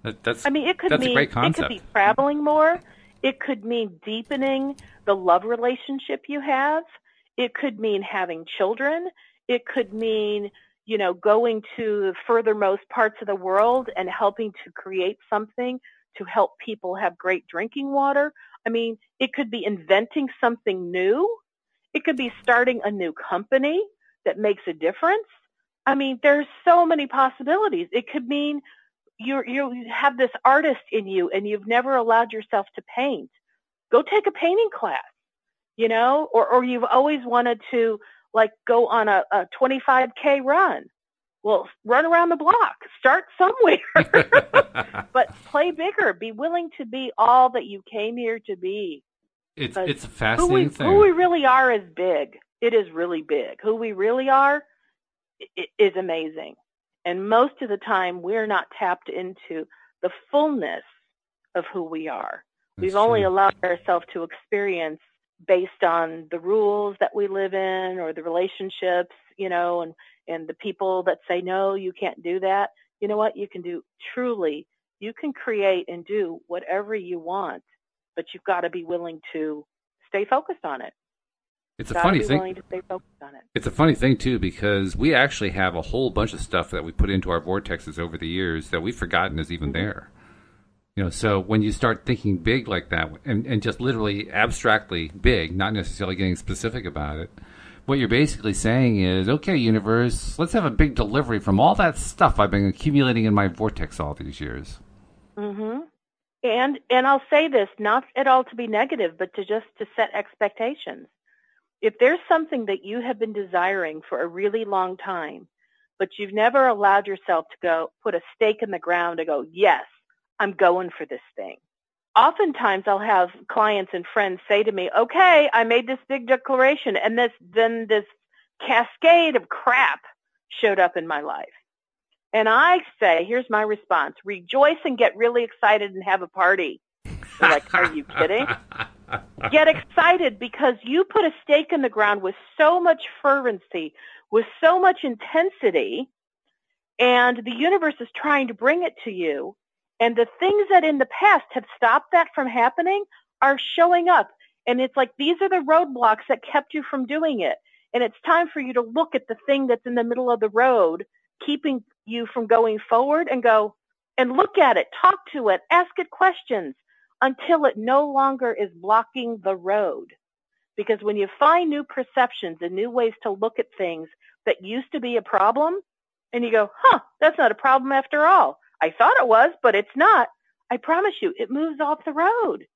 That, that's I mean, it could that's mean a great concept. it could be traveling more. It could mean deepening the love relationship you have. It could mean having children. It could mean, you know, going to the furthermost parts of the world and helping to create something to help people have great drinking water. I mean, it could be inventing something new. It could be starting a new company that makes a difference. I mean, there's so many possibilities. It could mean you you have this artist in you and you've never allowed yourself to paint. Go take a painting class, you know, or or you've always wanted to like go on a, a 25k run. Well, run around the block. Start somewhere. *laughs* but play bigger. Be willing to be all that you came here to be. It's it's a fascinating who we, thing. Who we really are is big it is really big. Who we really are is amazing. And most of the time, we're not tapped into the fullness of who we are. That's We've only allowed ourselves to experience based on the rules that we live in or the relationships, you know, and, and the people that say, no, you can't do that. You know what? You can do truly, you can create and do whatever you want, but you've got to be willing to stay focused on it. It's a funny thing. It. It's a funny thing too because we actually have a whole bunch of stuff that we put into our vortexes over the years that we've forgotten is even mm-hmm. there. You know, so when you start thinking big like that and, and just literally abstractly big, not necessarily getting specific about it, what you're basically saying is, okay, universe, let's have a big delivery from all that stuff I've been accumulating in my vortex all these years. Mm-hmm. And and I'll say this, not at all to be negative, but to just to set expectations if there's something that you have been desiring for a really long time, but you've never allowed yourself to go put a stake in the ground to go, yes, I'm going for this thing. Oftentimes I'll have clients and friends say to me, okay, I made this big declaration and this, then this cascade of crap showed up in my life. And I say, here's my response, rejoice and get really excited and have a party You're like, are you kidding? *laughs* Get excited because you put a stake in the ground with so much fervency, with so much intensity, and the universe is trying to bring it to you. And the things that in the past have stopped that from happening are showing up. And it's like these are the roadblocks that kept you from doing it. And it's time for you to look at the thing that's in the middle of the road, keeping you from going forward and go and look at it, talk to it, ask it questions until it no longer is blocking the road. Because when you find new perceptions and new ways to look at things that used to be a problem, and you go, huh, that's not a problem after all. I thought it was, but it's not. I promise you, it moves off the road.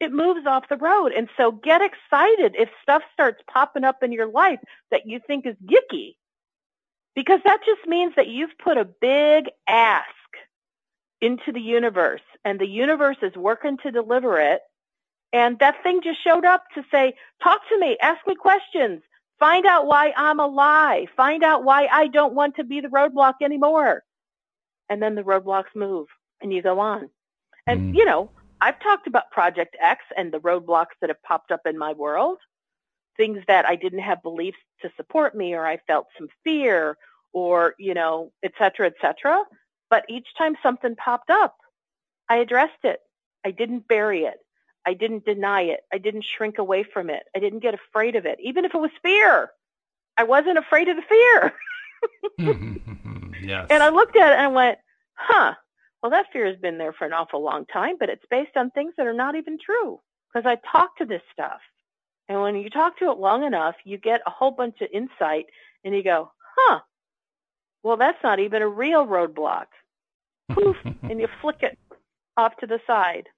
It moves off the road. And so get excited if stuff starts popping up in your life that you think is gicky. Because that just means that you've put a big ask into the universe and the universe is working to deliver it. And that thing just showed up to say, talk to me, ask me questions, find out why I'm a lie, find out why I don't want to be the roadblock anymore. And then the roadblocks move and you go on. And, mm. you know, I've talked about Project X and the roadblocks that have popped up in my world, things that I didn't have beliefs to support me or I felt some fear or, you know, et cetera, et cetera. But each time something popped up, I addressed it. I didn't bury it. I didn't deny it. I didn't shrink away from it. I didn't get afraid of it, even if it was fear. I wasn't afraid of the fear. *laughs* *laughs* yes. And I looked at it and I went, huh, well, that fear has been there for an awful long time, but it's based on things that are not even true because I talk to this stuff. And when you talk to it long enough, you get a whole bunch of insight and you go, huh, well, that's not even a real roadblock. *laughs* Poof, and you flick it off to the side.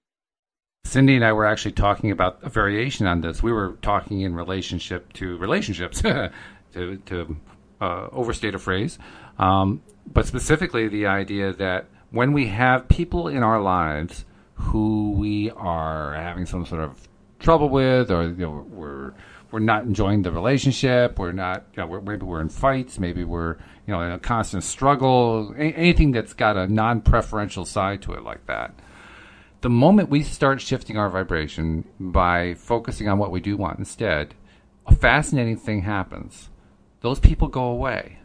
Cindy and I were actually talking about a variation on this. We were talking in relationship to relationships, *laughs* to, to uh, overstate a phrase, um, but specifically the idea that when we have people in our lives who we are having some sort of trouble with, or you know, we're we're not enjoying the relationship, we're not, you know, we're, maybe we're in fights, maybe we're you know in a constant struggle, anything that's got a non-preferential side to it like that. The moment we start shifting our vibration by focusing on what we do want instead, a fascinating thing happens. Those people go away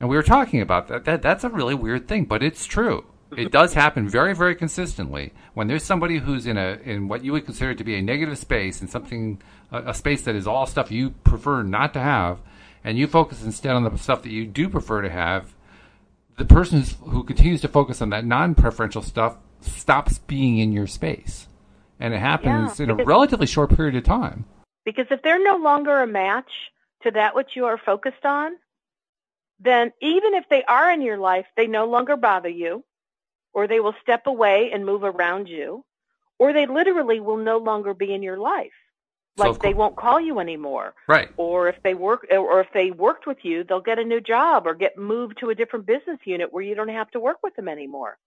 and we were talking about that. that that's a really weird thing, but it's true. It *laughs* does happen very, very consistently when there's somebody who's in a in what you would consider to be a negative space and something a, a space that is all stuff you prefer not to have, and you focus instead on the stuff that you do prefer to have. The person who continues to focus on that non-preferential stuff stops being in your space, and it happens yeah, in a relatively short period of time. Because if they're no longer a match to that which you are focused on, then even if they are in your life, they no longer bother you, or they will step away and move around you, or they literally will no longer be in your life. Like so they won't call you anymore. Right. Or if they work or if they worked with you, they'll get a new job or get moved to a different business unit where you don't have to work with them anymore.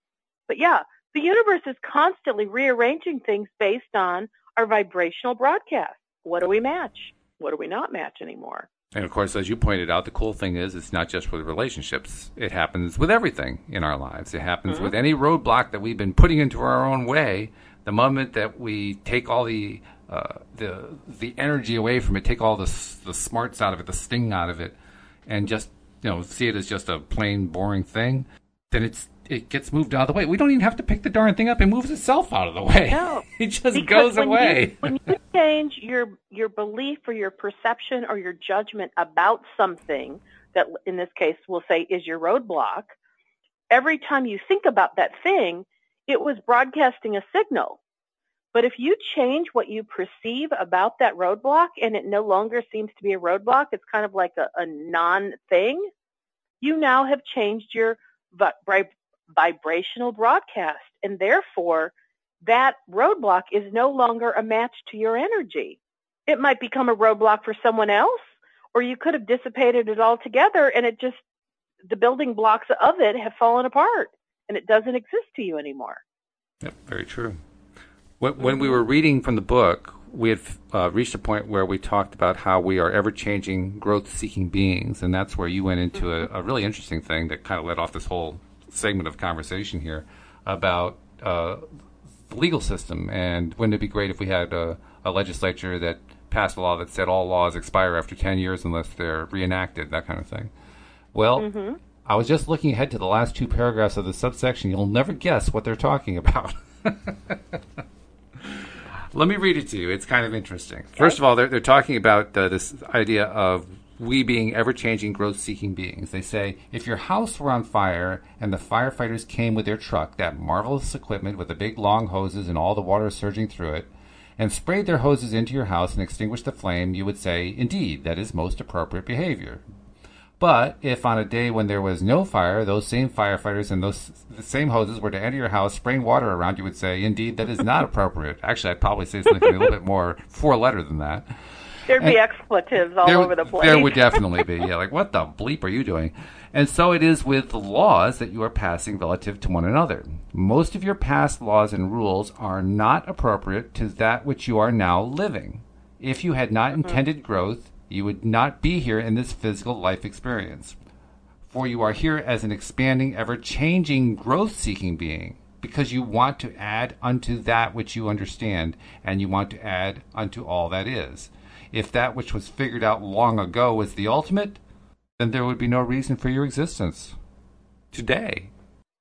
But yeah, the universe is constantly rearranging things based on our vibrational broadcast. What do we match? What do we not match anymore? And of course, as you pointed out, the cool thing is it's not just with relationships. It happens with everything in our lives. It happens mm-hmm. with any roadblock that we've been putting into our own way. The moment that we take all the uh, the the energy away from it, take all the the smarts out of it, the sting out of it, and just you know see it as just a plain boring thing, then it's it gets moved out of the way. We don't even have to pick the darn thing up; it moves itself out of the way. No, *laughs* it just goes when away. You, *laughs* when you change your your belief or your perception or your judgment about something that, in this case, we'll say is your roadblock, every time you think about that thing, it was broadcasting a signal. But if you change what you perceive about that roadblock and it no longer seems to be a roadblock, it's kind of like a, a non-thing, you now have changed your vibrational broadcast. And therefore, that roadblock is no longer a match to your energy. It might become a roadblock for someone else, or you could have dissipated it altogether and it just, the building blocks of it have fallen apart and it doesn't exist to you anymore. Yep, very true. When, when we were reading from the book, we had uh, reached a point where we talked about how we are ever changing, growth seeking beings. And that's where you went into a, a, really interesting thing that kind of led off this whole segment of conversation here about uh, the legal system. And wouldn't it be great if we had a, a legislature that passed a law that said all laws expire after 10 years unless they're reenacted, that kind of thing? Well, Mm-hmm. I was just looking ahead to the last two paragraphs of the subsection. You'll never guess what they're talking about. *laughs* Let me read it to you. It's kind of interesting. First of all, they're, they're talking about uh, this idea of we being ever changing, growth seeking beings. They say if your house were on fire and the firefighters came with their truck, that marvelous equipment with the big long hoses and all the water surging through it, and sprayed their hoses into your house and extinguished the flame, you would say, indeed, that is most appropriate behavior. But if on a day when there was no fire, those same firefighters and those same hoses were to enter your house, spraying water around, you would say, indeed, that is not appropriate. Actually, I'd probably say something a little bit more four letter than that. There'd be expletives all There, over the place. there would definitely be. Yeah, like, what the *laughs* bleep are you doing? And so it is with the laws that you are passing relative to one another. Most of your past laws and rules are not appropriate to that which you are now living. If you had not mm-hmm. intended growth, you would not be here in this physical life experience. For you are here as an expanding, ever changing, growth seeking being, because you want to add unto that which you understand, and you want to add unto all that is. If that which was figured out long ago was the ultimate, then there would be no reason for your existence today.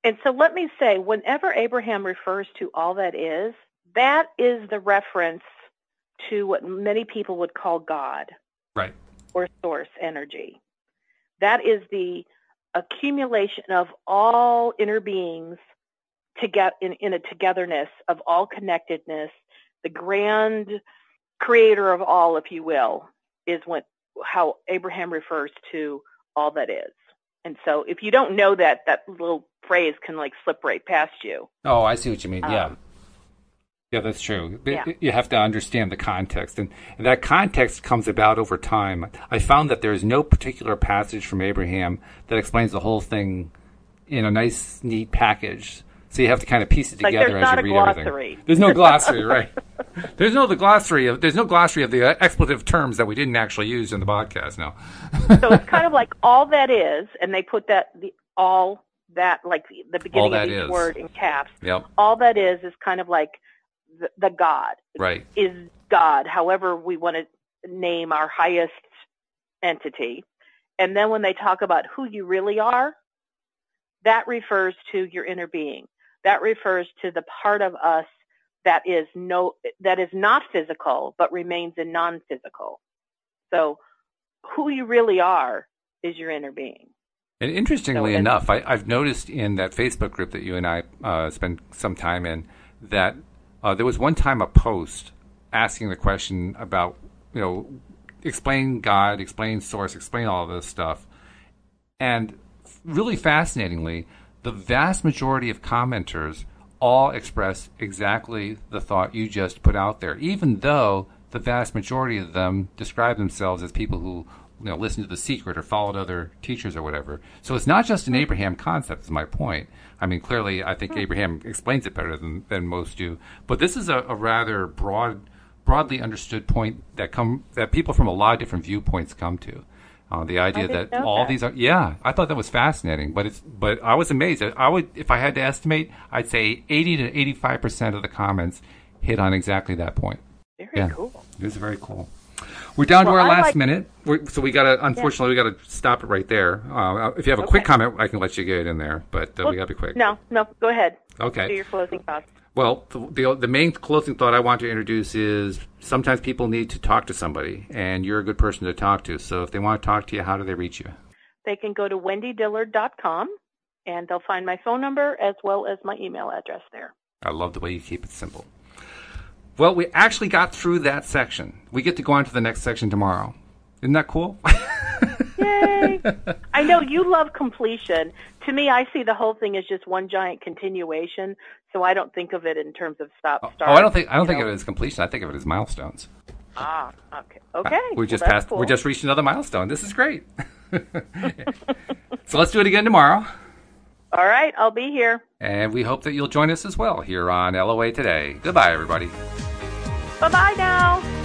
And so let me say, whenever Abraham refers to all that is, that is the reference to what many people would call God Right. or source energy. That is the accumulation of all inner beings to get in, in a togetherness of all connectedness, the grand creator of all, if you will, is what how Abraham refers to all that is. And so if you don't know that, that little phrase can like slip right past you. Oh, I see what you mean. yeah. Um, Yeah, that's true. Yeah. You have to understand the context, and, and that context comes about over time. I found that there is no particular passage from Abraham that explains the whole thing in a nice, neat package. So you have to kind of piece it Like, together as you read glossary. everything. There's no glossary, *laughs* right? There's no the glossary of there's no glossary of the uh, expletive terms that we didn't actually use in the podcast. No. So it's kind of like all that is, and they put that the all that like the, beginning of each is. word in caps. Yep. All that is is kind of like the, the God Right. is God, however we want to name our highest entity. And then when they talk about who you really are, that refers to your inner being. That refers to the part of us that is no that is not physical but remains in non-physical. So who you really are is your inner being. And interestingly enough, I, I've noticed in that Facebook group that you and I uh, spent some time in that uh, there was one time a post asking the question about, you know, explain God, explain source, explain all of this stuff. And really fascinatingly, the vast majority of commenters all express exactly the thought you just put out there, even though the vast majority of them describe themselves as people who you know listened to the secret or followed other teachers or whatever. So it's not just an Abraham concept. Is my point. I mean, clearly, I think hmm. Abraham explains it better than, than most do. But this is a, a rather broad, broadly understood point that come that people from a lot of different viewpoints come to. Uh, the idea that all that. these are yeah, I thought that was fascinating. But it's but I was amazed. I would if I had to estimate, I'd say eighty to eighty five percent of the comments hit on exactly that point. Very Yeah. cool. It was very cool. We're down to our I last like- minute, We're, so we got to. Unfortunately, we got to stop it right there. Uh, if you have a quick comment, I can let you get it in there, but uh, we got to be quick. No, no, go ahead. Okay. Do your closing thoughts. Well, the, the the main closing thought I want to introduce is sometimes people need to talk to somebody, and you're a good person to talk to. So if they want to talk to you, how do they reach you? They can go to wendydillard.com and they'll find my phone number as well as my email address there. I love the way you keep it simple. Well, we actually got through that section. We get to go on to the next section tomorrow. Isn't that cool? *laughs* Yay! I know you love completion. To me, I see the whole thing as just one giant continuation, so I don't think of it in terms of stop start. oh. I don't think I don't think know. of it as completion. I think of it as milestones. Ah, okay. Okay. we well, just that's passed. cool. We just reached another milestone. This is great. *laughs* so let's do it again tomorrow, All right, I'll be here. and we hope that you'll join us as well here on LOA Today. Goodbye, everybody. Bye bye now.